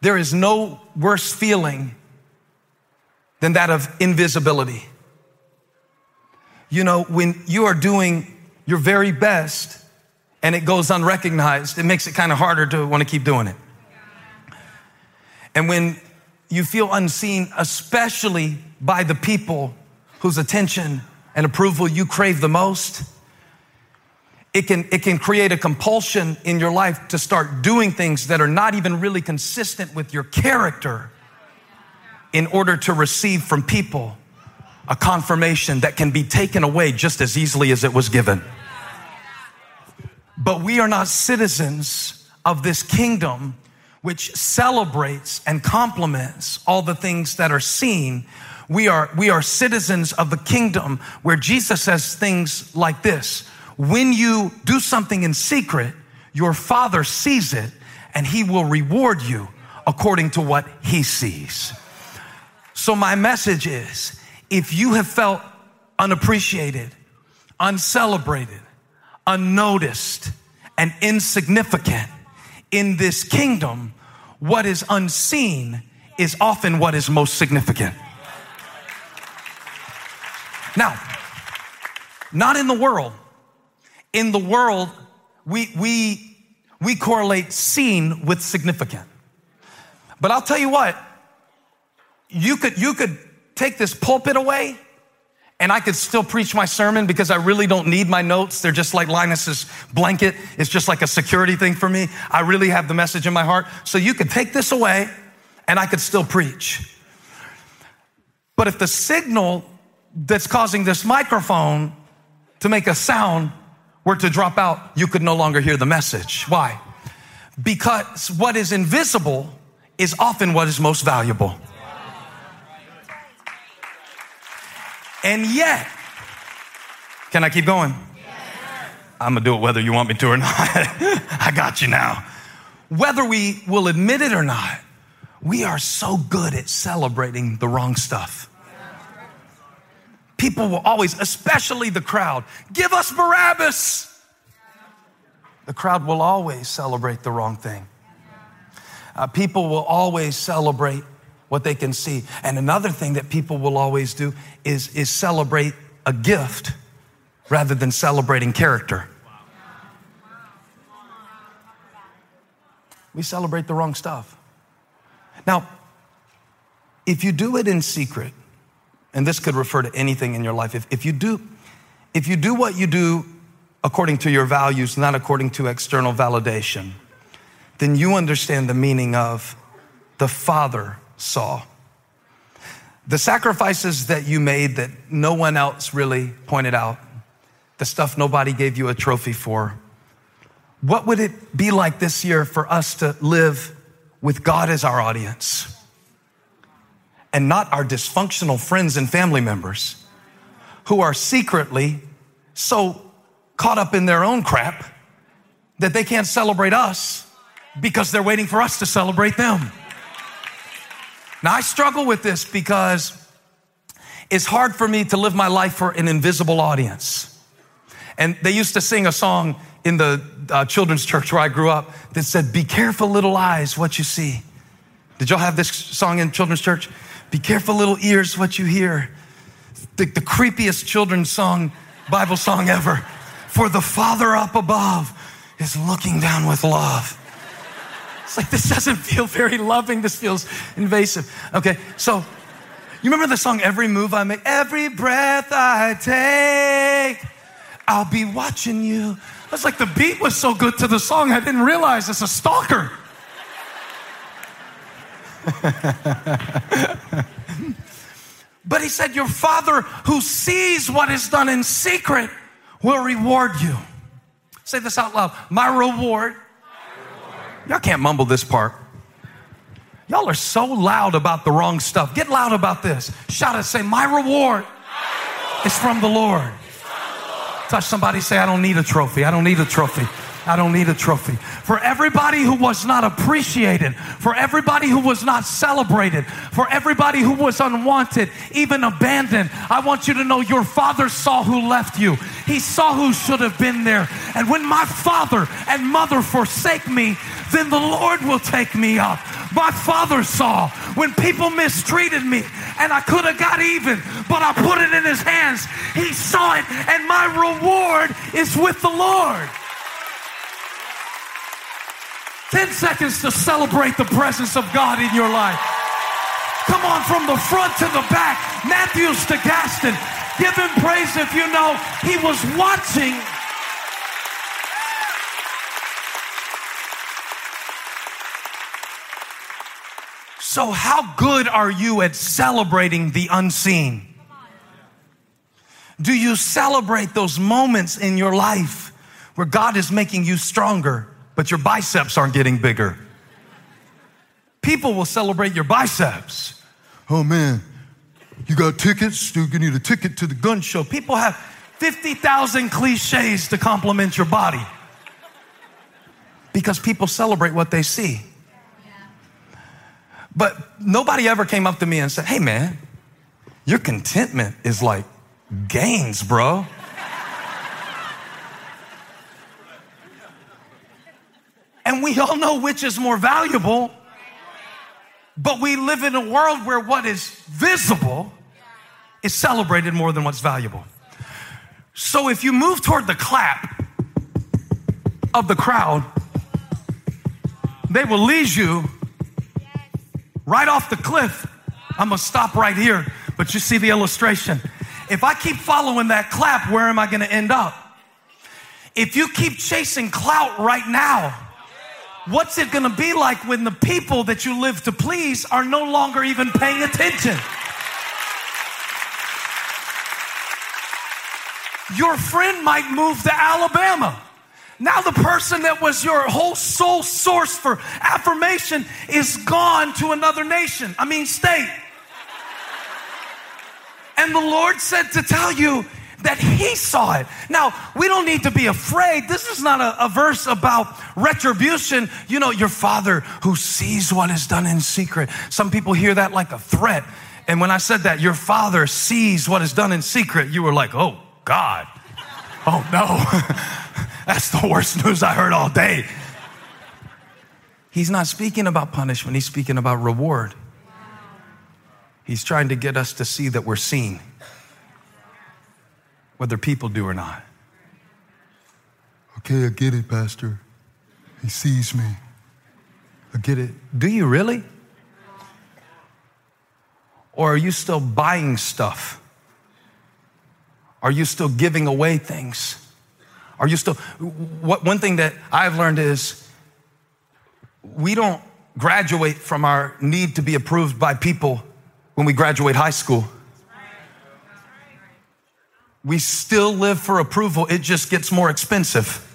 There is no worse feeling than that of invisibility. You know, when you are doing your very best and it goes unrecognized, it makes it kind of harder to want to keep doing it. And when you feel unseen, especially by the people whose attention and approval you crave the most, it can, it can create a compulsion in your life to start doing things that are not even really consistent with your character in order to receive from people a confirmation that can be taken away just as easily as it was given. But we are not citizens of this kingdom which celebrates and compliments all the things that are seen. We are, we are citizens of the kingdom where Jesus says things like this when you do something in secret, your father sees it and he will reward you according to what he sees. So, my message is if you have felt unappreciated, uncelebrated, unnoticed, and insignificant in this kingdom, what is unseen is often what is most significant. Now, not in the world, in the world, we, we, we correlate seen with significant. But I'll tell you what, you could, you could take this pulpit away and I could still preach my sermon because I really don't need my notes. They're just like Linus's blanket. It's just like a security thing for me. I really have the message in my heart. So you could take this away and I could still preach. But if the signal that's causing this microphone to make a sound were to drop out, you could no longer hear the message. Why? Because what is invisible is often what is most valuable. And yet, can I keep going? I'm gonna do it whether you want me to or not. I got you now. Whether we will admit it or not, we are so good at celebrating the wrong stuff. People will always, especially the crowd, give us Barabbas. The crowd will always celebrate the wrong thing. Uh, people will always celebrate what they can see. And another thing that people will always do is, is celebrate a gift rather than celebrating character. We celebrate the wrong stuff. Now, if you do it in secret, and this could refer to anything in your life. If, if, you do, if you do what you do according to your values, not according to external validation, then you understand the meaning of the Father saw. The sacrifices that you made that no one else really pointed out, the stuff nobody gave you a trophy for. What would it be like this year for us to live with God as our audience? And not our dysfunctional friends and family members who are secretly so caught up in their own crap that they can't celebrate us because they're waiting for us to celebrate them. Now, I struggle with this because it's hard for me to live my life for an invisible audience. And they used to sing a song in the uh, children's church where I grew up that said, Be careful, little eyes, what you see. Did y'all have this song in children's church? Be careful, little ears, what you hear. The, the creepiest children's song, Bible song ever. For the Father up above is looking down with love. It's like, this doesn't feel very loving. This feels invasive. Okay, so you remember the song Every Move I Make? Every breath I take, I'll be watching you. It's like the beat was so good to the song, I didn't realize it's a stalker. but he said, Your father who sees what is done in secret will reward you. Say this out loud. My reward. Y'all can't mumble this part. Y'all are so loud about the wrong stuff. Get loud about this. Shout it. Say, My reward, My reward. is from Lord. From the Lord. Touch somebody, say, I don't need a trophy. I don't need a trophy. I don't need a trophy. For everybody who was not appreciated, for everybody who was not celebrated, for everybody who was unwanted, even abandoned, I want you to know your father saw who left you. He saw who should have been there. And when my father and mother forsake me, then the Lord will take me up. My father saw when people mistreated me and I could have got even, but I put it in his hands. He saw it, and my reward is with the Lord. 10 seconds to celebrate the presence of God in your life. Come on, from the front to the back, Matthews to Gaston. Give him praise if you know he was watching. So, how good are you at celebrating the unseen? Do you celebrate those moments in your life where God is making you stronger, but your biceps aren't getting bigger? People will celebrate your biceps. Oh man, you got tickets? You need a ticket to the gun show. People have 50,000 cliches to compliment your body because people celebrate what they see. But nobody ever came up to me and said, Hey man, your contentment is like gains, bro. And we all know which is more valuable. But we live in a world where what is visible is celebrated more than what's valuable. So if you move toward the clap of the crowd, they will lead you right off the cliff. I'm gonna stop right here, but you see the illustration. If I keep following that clap, where am I gonna end up? If you keep chasing clout right now, what's it gonna be like when the people that you live to please are no longer even paying attention? Your friend might move to Alabama. Now, the person that was your whole sole source for affirmation is gone to another nation, I mean, state. And the Lord said to tell you that He saw it. Now, we don't need to be afraid. This is not a, a verse about retribution. You know, your Father who sees what is done in secret. Some people hear that like a threat. And when I said that, your Father sees what is done in secret, you were like, oh, God. Oh, no. That's the worst news I heard all day. He's not speaking about punishment, he's speaking about reward. He's trying to get us to see that we're seen, whether people do or not. Okay, I get it, Pastor. He sees me. I get it. Do you really? Or are you still buying stuff? Are you still giving away things? Are you still, what, one thing that I've learned is we don't graduate from our need to be approved by people when we graduate high school. We still live for approval, it just gets more expensive.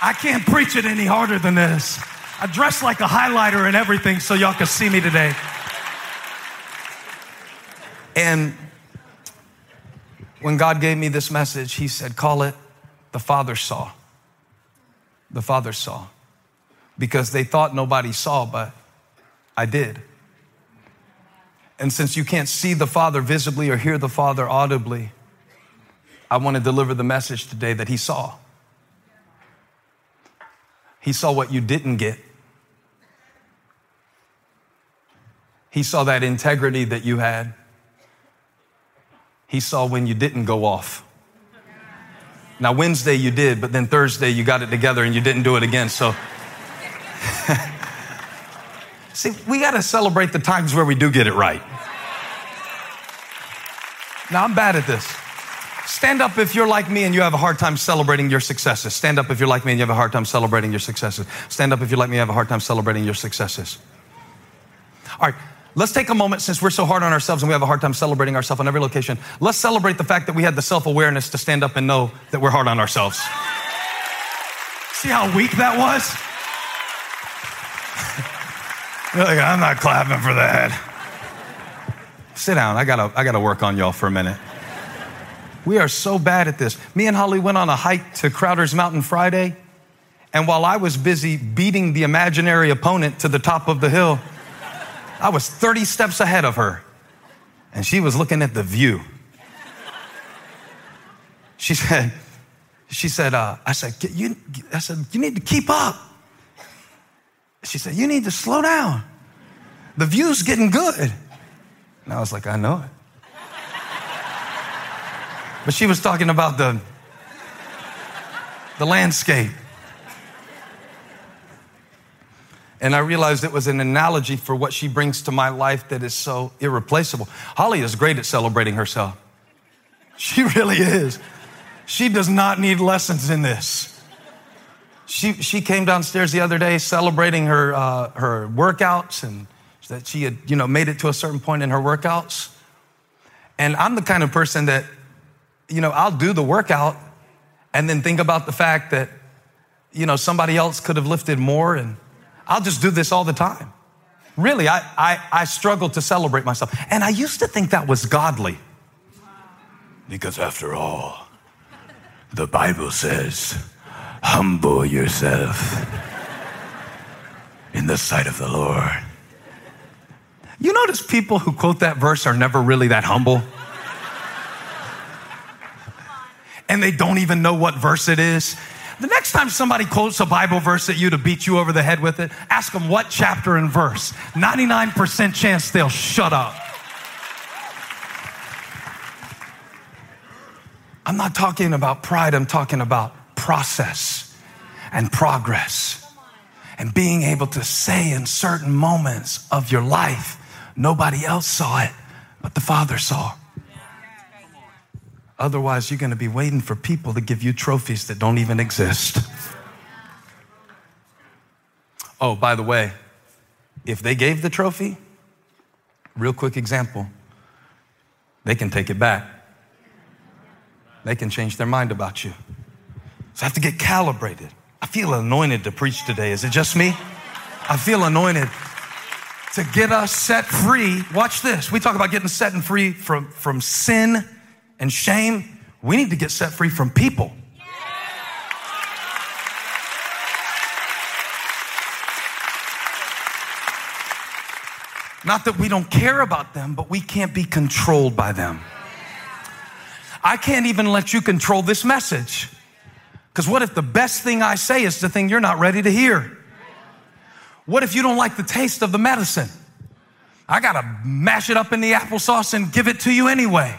I can't preach it any harder than this. I dress like a highlighter and everything so y'all can see me today. And when God gave me this message, He said, Call it the Father saw. The Father saw. Because they thought nobody saw, but I did. And since you can't see the Father visibly or hear the Father audibly, I want to deliver the message today that He saw. He saw what you didn't get. He saw that integrity that you had. He saw when you didn't go off. Now, Wednesday you did, but then Thursday you got it together and you didn't do it again. So, see, we got to celebrate the times where we do get it right. Now, I'm bad at this. Stand up if you're like me and you have a hard time celebrating your successes. Stand up if you're like me and you have a hard time celebrating your successes. Stand up if you're like me and you have a hard time celebrating your successes. All right. Let's take a moment since we're so hard on ourselves and we have a hard time celebrating ourselves on every location. Let's celebrate the fact that we had the self awareness to stand up and know that we're hard on ourselves. See how weak that was? Like, I'm not clapping for that. Sit down. I gotta, I gotta work on y'all for a minute. We are so bad at this. Me and Holly went on a hike to Crowder's Mountain Friday, and while I was busy beating the imaginary opponent to the top of the hill, I was 30 steps ahead of her, and she was looking at the view. She said, she said, uh, I said, you, I said, you need to keep up. She said, you need to slow down. The view's getting good. And I was like, I know it. But she was talking about the, the landscape. And I realized it was an analogy for what she brings to my life that is so irreplaceable. Holly is great at celebrating herself. She really is. She does not need lessons in this. She, she came downstairs the other day celebrating her, uh, her workouts and that she had, you know, made it to a certain point in her workouts. And I'm the kind of person that, you know, I'll do the workout and then think about the fact that, you know, somebody else could have lifted more and I'll just do this all the time. Really, I, I, I struggle to celebrate myself. And I used to think that was godly. Because after all, the Bible says, humble yourself in the sight of the Lord. You notice people who quote that verse are never really that humble. And they don't even know what verse it is. The next time somebody quotes a Bible verse at you to beat you over the head with it, ask them what chapter and verse. 99% chance they'll shut up. I'm not talking about pride, I'm talking about process and progress and being able to say in certain moments of your life, nobody else saw it, but the Father saw. Otherwise, you're going to be waiting for people to give you trophies that don't even exist. Oh, by the way, if they gave the trophy, real quick example, they can take it back. They can change their mind about you. So I have to get calibrated. I feel anointed to preach today. Is it just me? I feel anointed to get us set free. Watch this. We talk about getting set and free from, from sin and shame, we need to get set free from people. Not that we don't care about them, but we can't be controlled by them. I can't even let you control this message. Because what if the best thing I say is the thing you're not ready to hear? What if you don't like the taste of the medicine? I got to mash it up in the applesauce and give it to you anyway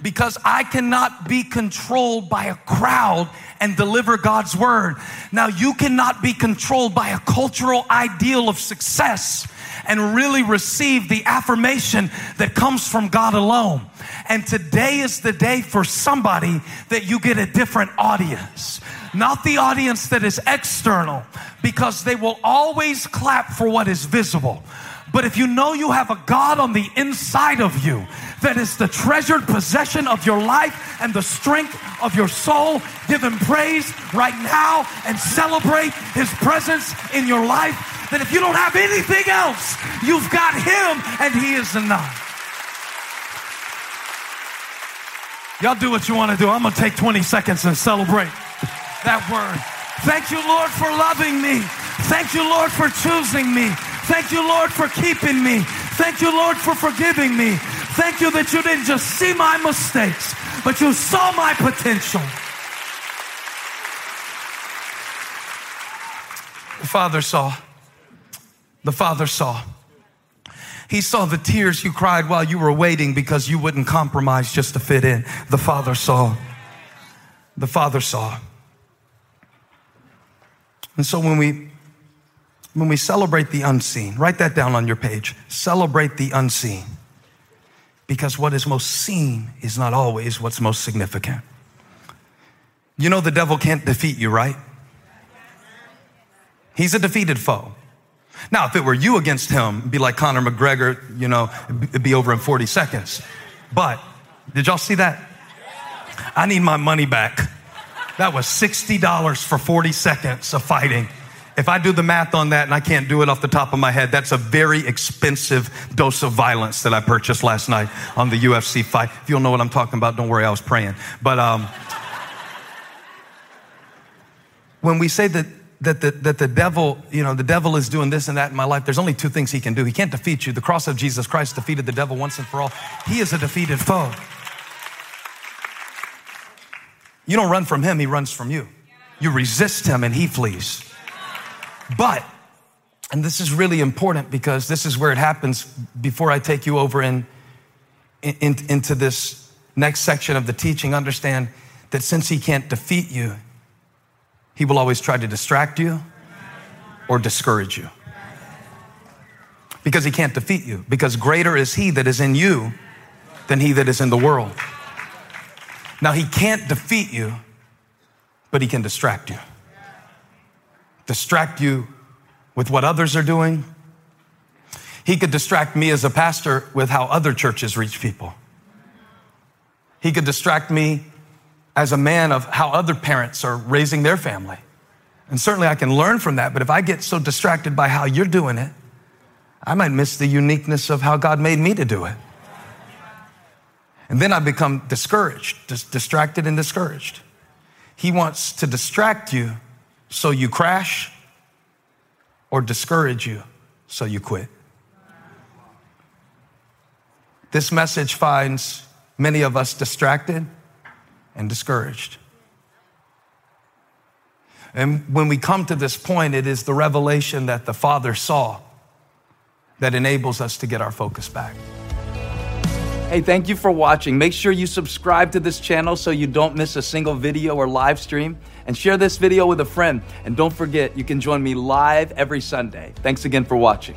because I cannot be controlled by a crowd and deliver God's word. Now, you cannot be controlled by a cultural ideal of success and really receive the affirmation that comes from God alone. And today is the day for somebody that you get a different audience. Not the audience that is external, because they will always clap for what is visible. But if you know you have a God on the inside of you that is the treasured possession of your life and the strength of your soul. Give him praise right now and celebrate his presence in your life. That if you don't have anything else, you've got him and he is enough. Y'all do what you want to do. I'm going to take 20 seconds and celebrate that word. Thank you, Lord, for loving me. Thank you, Lord, for choosing me. Thank you, Lord, for keeping me. Thank you, Lord, for forgiving me. Thank you that you didn't just see my mistakes, but you saw my potential. The Father saw. The Father saw. He saw the tears you cried while you were waiting because you wouldn't compromise just to fit in. The Father saw. The Father saw. And so when we when we celebrate the unseen, write that down on your page. Celebrate the unseen because what is most seen is not always what's most significant. You know, the devil can't defeat you, right? He's a defeated foe. Now, if it were you against him, be like Conor McGregor, you know, it'd be over in 40 seconds. But did y'all see that? I need my money back. That was $60 for 40 seconds of fighting. If I do the math on that and I can't do it off the top of my head, that's a very expensive dose of violence that I purchased last night on the UFC fight. If you don't know what I'm talking about, don't worry, I was praying. But um, when we say that that the, that the devil, you know, the devil is doing this and that in my life, there's only two things he can do. He can't defeat you. The cross of Jesus Christ defeated the devil once and for all. He is a defeated foe. You don't run from him, he runs from you. You resist him and he flees. But, and this is really important because this is where it happens before I take you over in, in, into this next section of the teaching. Understand that since he can't defeat you, he will always try to distract you or discourage you. Because he can't defeat you, because greater is he that is in you than he that is in the world. Now, he can't defeat you, but he can distract you. Distract you with what others are doing. He could distract me as a pastor with how other churches reach people. He could distract me as a man of how other parents are raising their family. And certainly I can learn from that, but if I get so distracted by how you're doing it, I might miss the uniqueness of how God made me to do it. And then I become discouraged, dis- distracted and discouraged. He wants to distract you so you crash or discourage you so you quit. This message finds many of us distracted and discouraged. And when we come to this point, it is the revelation that the Father saw that enables us to get our focus back. Hey, thank you for watching. Make sure you subscribe to this channel so you don't miss a single video or live stream. And share this video with a friend. And don't forget, you can join me live every Sunday. Thanks again for watching.